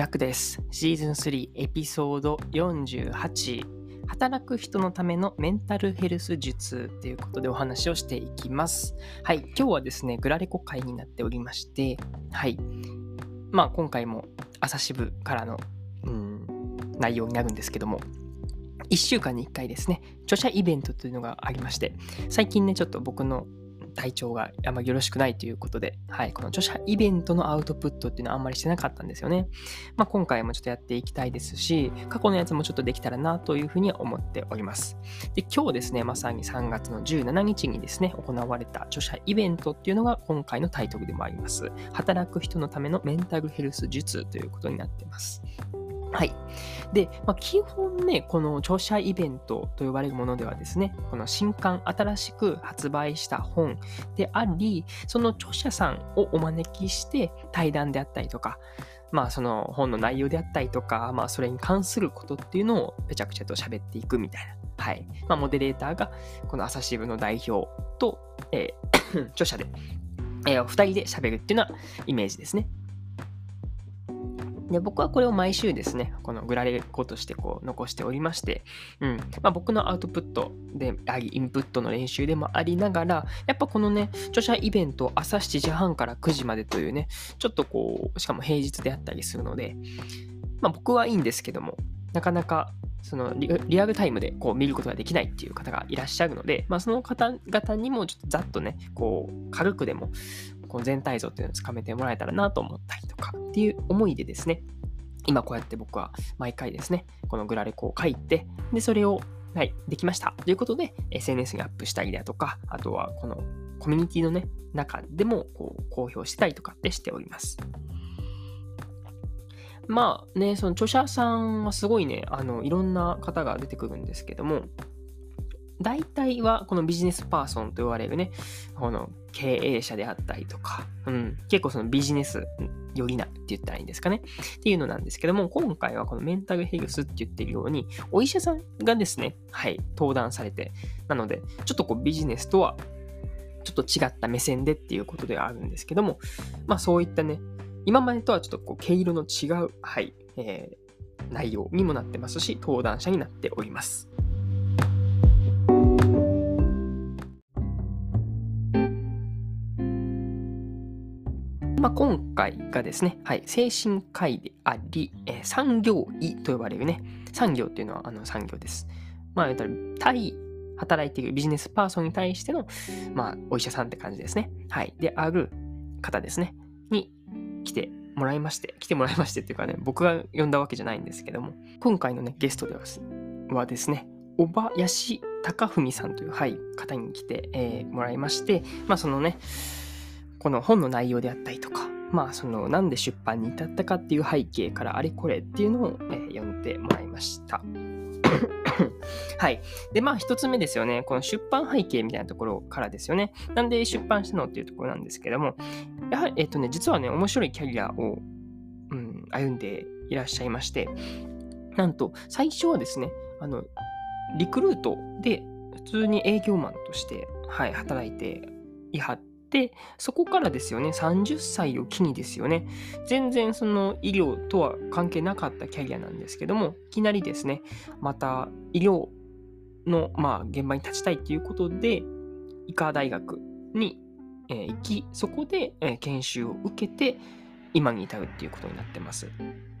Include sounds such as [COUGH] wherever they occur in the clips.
ジャックです。シーズン3エピソード48。働く人のためのメンタルヘルス術ということでお話をしていきます。はい、今日はですね、グラレコ会になっておりまして、はい、まあ今回も朝支部からの、うん、内容になるんですけども、1週間に1回ですね、著者イベントというのがありまして、最近ね、ちょっと僕の体調があんまよろしくないということで、はい、この著者イベントのアウトプットっていうのはあんまりしてなかったんですよね。まあ、今回もちょっとやっていきたいですし、過去のやつもちょっとできたらなというふうには思っております。で、今日ですね、まさに3月の17日にですね、行われた著者イベントっていうのが今回のタイトルでもあります。働く人のためのメンタルヘルス術ということになっています。はい。で、まあ、基本ね、この著者イベントと呼ばれるものではですね、この新刊、新しく発売した本であり、その著者さんをお招きして対談であったりとか、まあその本の内容であったりとか、まあそれに関することっていうのをぺちゃくちゃと喋っていくみたいな。はい。まあモデレーターがこの朝日部の代表と、えー [COUGHS] 著者で、えー、二人で喋るっていうようなイメージですね。で、僕はこれを毎週ですね、このグラレコとしてこう残しておりまして、うん。まあ、僕のアウトプットであり、インプットの練習でもありながら、やっぱこのね、著者イベント朝7時半から9時までというね、ちょっとこう、しかも平日であったりするので、まあ僕はいいんですけども、なかなかそのリアルタイムでこう見ることができないっていう方がいらっしゃるので、まあ、その方々にもちょっとざっとね、こう軽くでもこう全体像っていうのをつかめてもらえたらなと思ったりとかっていう思いでですね、今こうやって僕は毎回ですね、このグラレコを書いて、で、それを、はい、できましたということで、SNS にアップしたりだとか、あとはこのコミュニティのね、中でもこう公表したりとかってしております。まあね、その著者さんはすごいね、あの、いろんな方が出てくるんですけども、大体はこのビジネスパーソンと言われるね、この経営者であったりとか、うん、結構そのビジネスよりなって言ったらいいんですかね。っていうのなんですけども、今回はこのメンタルヘルスって言ってるように、お医者さんがですね、はい、登壇されて、なので、ちょっとこうビジネスとはちょっと違った目線でっていうことではあるんですけども、まあそういったね、今までとはちょっとこう毛色の違う、はい、えー、内容にもなってますし、登壇者になっております。まあ、今回がですね、はい、精神科医であり、えー、産業医と呼ばれるね、産業っていうのはあの産業です。まあ、言ったら、対働いているビジネスパーソンに対しての、まあ、お医者さんって感じですね。はい。で、ある方ですね、に来てもらいまして、来てもらいましてっていうかね、僕が呼んだわけじゃないんですけども、今回のね、ゲストではですね、小林隆文さんという、はい、方に来て、えー、もらいまして、まあ、そのね、この本の内容であったりとか、まあ、その、なんで出版に至ったかっていう背景からあれこれっていうのを、え、読んでもらいました。[COUGHS] はい。で、まあ、一つ目ですよね。この出版背景みたいなところからですよね。なんで出版したのっていうところなんですけども、やはり、えっ、とね、実はね、面白いキャリアを、うん、歩んでいらっしゃいまして、なんと、最初はですね、あの、リクルートで普通に営業マンとして、はい、働いていはっで、そこからですよね、30歳を機にですよね、全然その医療とは関係なかったキャリアなんですけども、いきなりですね、また医療の、まあ、現場に立ちたいということで、医科大学に、行き、そこで、研修を受けて、今に至るっていうことになってます。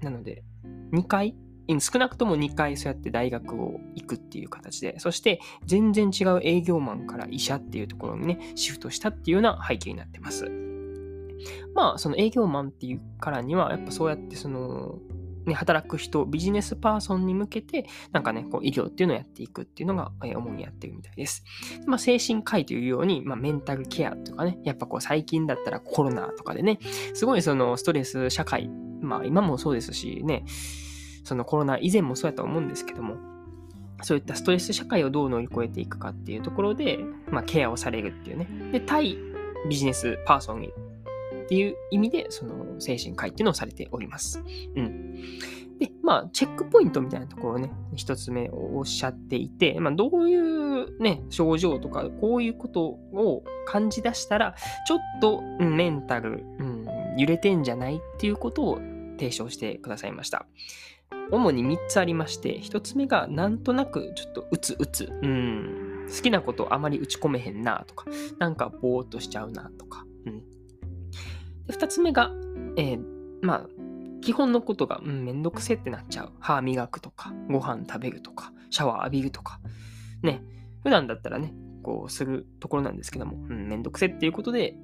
なので、2回少なくとも2回そうやって大学を行くっていう形で、そして全然違う営業マンから医者っていうところにね、シフトしたっていうような背景になってます。まあ、その営業マンっていうからには、やっぱそうやってその、ね、働く人、ビジネスパーソンに向けて、なんかね、こう医療っていうのをやっていくっていうのが、え主にやってるみたいです。まあ、精神科医というように、まあ、メンタルケアとかね、やっぱこう最近だったらコロナとかでね、すごいそのストレス社会、まあ今もそうですしね、そのコロナ以前もそうやと思うんですけども、そういったストレス社会をどう乗り越えていくかっていうところで、まあ、ケアをされるっていうね。で、対ビジネスパーソンっていう意味で、その精神科医っていうのをされております。うん。で、まあ、チェックポイントみたいなところをね、一つ目をおっしゃっていて、まあ、どういうね、症状とか、こういうことを感じ出したら、ちょっと、メンタル、うん、揺れてんじゃないっていうことを提唱してくださいました。主に3つありまして、1つ目がなんとなくちょっとうつうつ、うん、好きなことあまり打ち込めへんなとか、なんかぼーっとしちゃうなとか、うん。で2つ目が、えー、まあ、基本のことが、うん、めんどくせってなっちゃう。歯磨くとか、ご飯食べるとか、シャワー浴びるとか、ね、普段だったらね、こうするところなんですけども、うん、めんどくせっていうことで、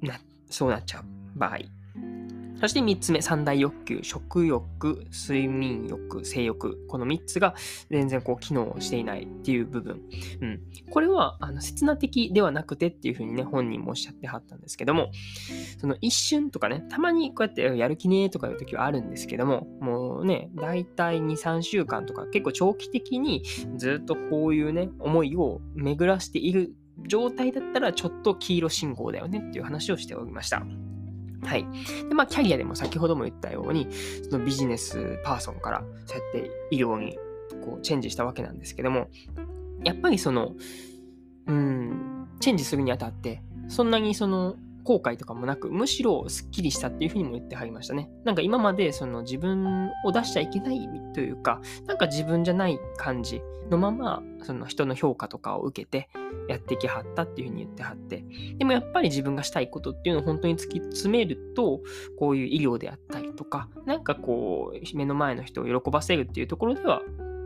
な、そうなっちゃう場合。そして3つ目、三大欲求、食欲、睡眠欲、性欲。この3つが全然こう機能していないっていう部分。うん。これは、あの、刹那的ではなくてっていうふうにね、本人もおっしゃってはったんですけども、その一瞬とかね、たまにこうやってやる気ねーとかいう時はあるんですけども、もうね、だいたい2、3週間とか結構長期的にずっとこういうね、思いを巡らしている状態だったらちょっと黄色信号だよねっていう話をしておりました。はい。で、まあ、キャリアでも先ほども言ったように、そのビジネスパーソンから、そうやって医療にこうチェンジしたわけなんですけども、やっぱりその、うん、チェンジするにあたって、そんなにその、後悔とかもなく、むしろスッキリしたっていうふうにも言ってはりましたね。なんか今までその自分を出しちゃいけないというか、なんか自分じゃない感じのまま、その人の評価とかを受けてやってきはったっていうふうに言ってはって。でもやっぱり自分がしたいことっていうのを本当に突き詰めると、こういう医療であったりとか、なんかこう、目の前の人を喜ばせるっていうところでは、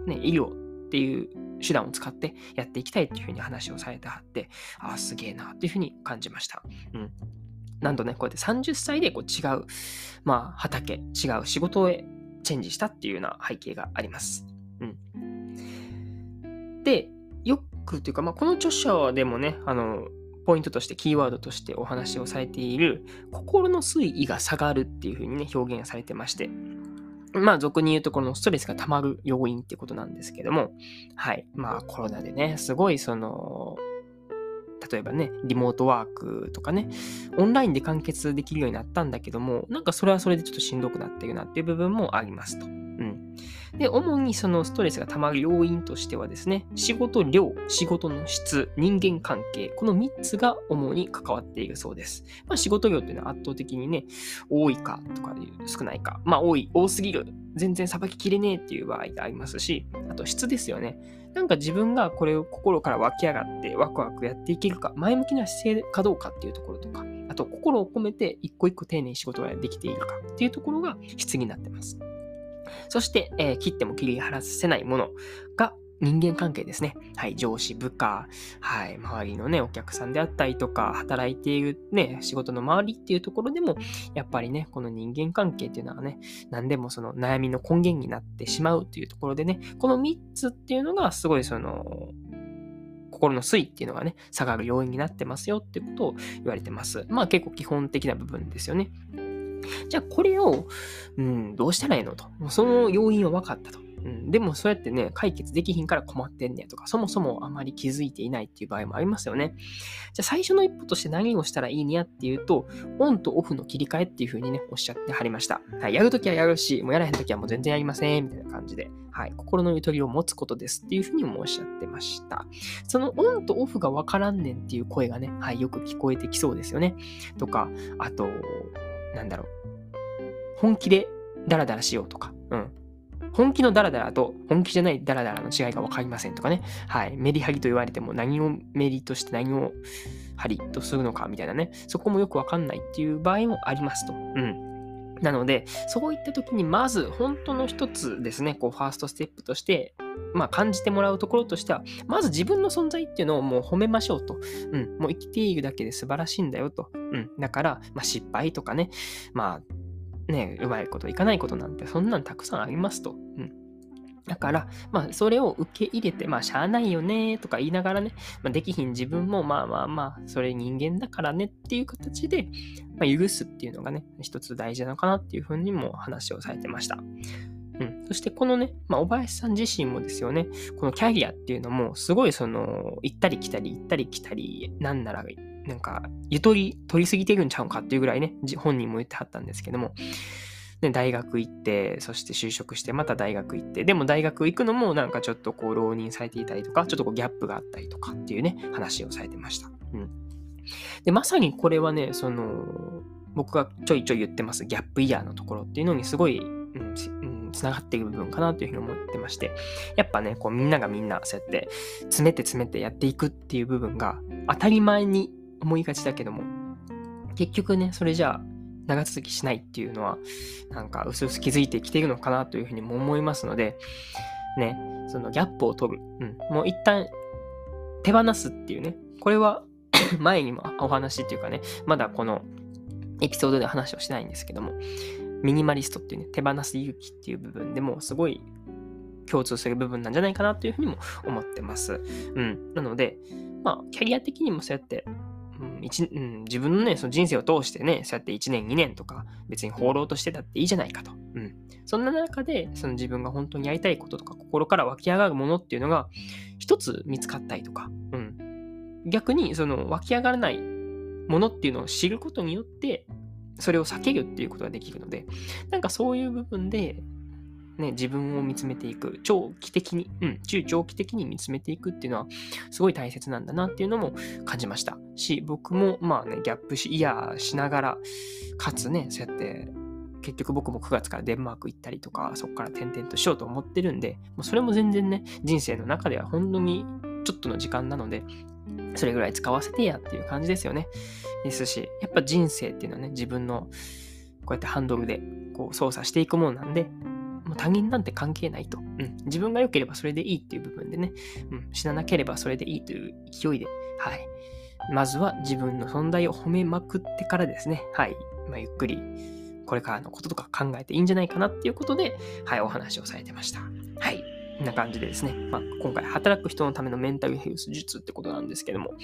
ね、医療っていう手段を使ってやっていきたいっていうふうに話をされてはって、ああ、すげえなっていうふうに感じました。うん。なんとね、こうやって30歳でこう違う、まあ、畑、違う仕事へチェンジしたっていうような背景があります。うん。で、よくというか、まあ、この著者でもね、あの、ポイントとして、キーワードとしてお話をされている、心の水位が下がるっていうふうにね、表現されてまして、まあ、俗に言うとこのストレスが溜まる要因ってことなんですけども、はい。まあ、コロナでね、すごいその、例えばね、リモートワークとかね、オンラインで完結できるようになったんだけども、なんかそれはそれでちょっとしんどくなってるなっていう部分もありますと。で、主にそのストレスが溜まる要因としてはですね、仕事量、仕事の質、人間関係、この3つが主に関わっているそうです。まあ、仕事量っていうのは圧倒的にね、多いかとかで少ないか、まあ多い、多すぎる、全然さばききれねえっていう場合がありますし、あと質ですよね。なんか自分がこれを心から湧き上がってワクワクやっていけるか、前向きな姿勢かどうかっていうところとか、あと心を込めて一個一個丁寧に仕事ができているかっていうところが質になってます。そして、えー、切っても切り離せないものが人間関係ですね。はい、上司、部下、はい、周りのね、お客さんであったりとか、働いているね、仕事の周りっていうところでも、やっぱりね、この人間関係っていうのはね、何でもその悩みの根源になってしまうというところでね、この3つっていうのがすごいその、心の水っていうのがね、下がる要因になってますよっていうことを言われてます。まあ結構基本的な部分ですよね。じゃあこれを、うん、どうしたらいいのと。その要因は分かったと。うん、でもそうやってね、解決できひんから困ってんねんとか、そもそもあまり気づいていないっていう場合もありますよね。じゃあ最初の一歩として何をしたらいいにやっていうと、オンとオフの切り替えっていう風にね、おっしゃってはりました。はい、やるときはやるし、もうやらへんときはもう全然やりません、みたいな感じで、はい、心のゆとりを持つことですっていう風にもおっしゃってました。そのオンとオフがわからんねんっていう声がね、はい、よく聞こえてきそうですよね。とか、あと、なんだろう。本気でダラダラしようとか、うん。本気のダラダラと本気じゃないダラダラの違いが分かりませんとかね。はい。メリハリと言われても何をメリとして何をハリとするのかみたいなね。そこもよく分かんないっていう場合もありますと。うん。なので、そういった時にまず本当の一つですね、こうファーストステップとして、まあ感じてもらうところとしては、まず自分の存在っていうのをもう褒めましょうと。うん。もう生きているだけで素晴らしいんだよと。うん。だから、まあ失敗とかね、まあね、うまいこといかないことなんてそんなんたくさんありますと。うん。だから、まあ、それを受け入れて、まあ、しゃあないよねとか言いながらね、まあ、できひん自分も、まあまあまあ、それ人間だからねっていう形で、まあ、許すっていうのがね、一つ大事なのかなっていうふうにも話をされてました。うん、そしてこのね、まあ、小林さん自身もですよね、このキャリアっていうのも、すごいその、行ったり来たり、行ったり来たり、なんならなんか、ゆとり取りすぎてるんちゃうかっていうぐらいね、本人も言ってはったんですけども、ね、大学行って、そして就職して、また大学行って、でも大学行くのもなんかちょっとこう浪人されていたりとか、ちょっとこうギャップがあったりとかっていうね、話をされてました。うん。で、まさにこれはね、その、僕がちょいちょい言ってますギャップイヤーのところっていうのにすごい、うん、つながっている部分かなというふうに思ってまして、やっぱね、こうみんながみんなそうやって詰めて詰めてやっていくっていう部分が当たり前に思いがちだけども、結局ね、それじゃあ長続きしないっていうのは、なんか薄々気づいてきているのかなというふうにも思いますので、ね、そのギャップを取る。うん。もう一旦手放すっていうね、これは [COUGHS] 前にもお話っていうかね、まだこのエピソードで話をしないんですけども、ミニマリストっていうね、手放す勇気っていう部分でもすごい共通する部分なんじゃないかなというふうにも思ってます。うん。なので、まあ、キャリア的にもそうやって、うん一うん、自分のね、その人生を通してね、そうやって1年、2年とか、別に放浪としてたっていいじゃないかと。うん。そんな中で、その自分が本当にやりたいこととか、心から湧き上がるものっていうのが、一つ見つかったりとか、うん。逆に、その湧き上がらないものっていうのを知ることによって、それを避けるっていうことができるので、なんかそういう部分で、ね、自分を見つめていく、長期的に、うん、中長期的に見つめていくっていうのは、すごい大切なんだなっていうのも感じました。し、僕もまあね、ギャップし、イヤーしながら、かつね、そうやって、結局僕も9月からデンマーク行ったりとか、そこから転々としようと思ってるんで、もうそれも全然ね、人生の中では本当にちょっとの時間なので、それぐらい使わせてやっていう感じですよね。ですし、やっぱ人生っていうのはね、自分のこうやってハンドルでこう操作していくものなんで、もう他人なんて関係ないと。うん。自分が良ければそれでいいっていう部分でね、うん。死ななければそれでいいという勢いで、はい。まずは自分の存在を褒めまくってからですね、はい。まあ、ゆっくり、これからのこととか考えていいんじゃないかなっていうことで、はい、お話をされてました。はい。こんな感じでですね、まあ、今回働く人のためのメンタルヘルス術ってことなんですけども、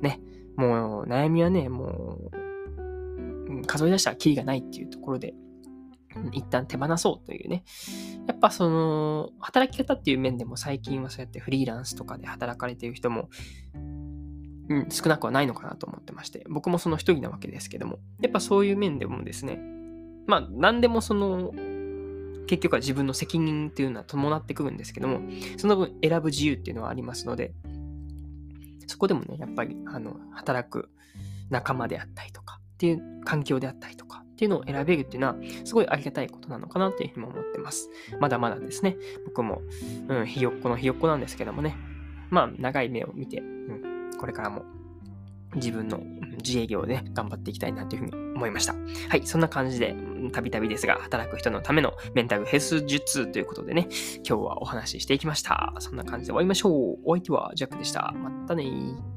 ね、もう悩みはね、もう、数え出したらキリがないっていうところで、一旦手放そうというね。やっぱその、働き方っていう面でも最近はそうやってフリーランスとかで働かれている人も、うん、少なくはないのかなと思ってまして、僕もその一人なわけですけども、やっぱそういう面でもですね、まあ何でもその、結局は自分の責任っていうのは伴ってくるんですけども、その分選ぶ自由っていうのはありますので、そこでもね、やっぱり、あの、働く仲間であったりとか、っていう環境であったりとか、っていうのを選べるっていうのは、すごいありがたいことなのかなというふうにも思ってます。まだまだですね、僕も、うん、ひよっこのひよっこなんですけどもね、まあ、長い目を見て、うん、これからも自分の自営業で、ね、頑張っていきたいなというふうに思いました。はい、そんな感じで、たびたびですが、働く人のためのメンタルヘルス術ということでね、今日はお話ししていきました。そんな感じで終わりましょう。お相手はジャックでした。またね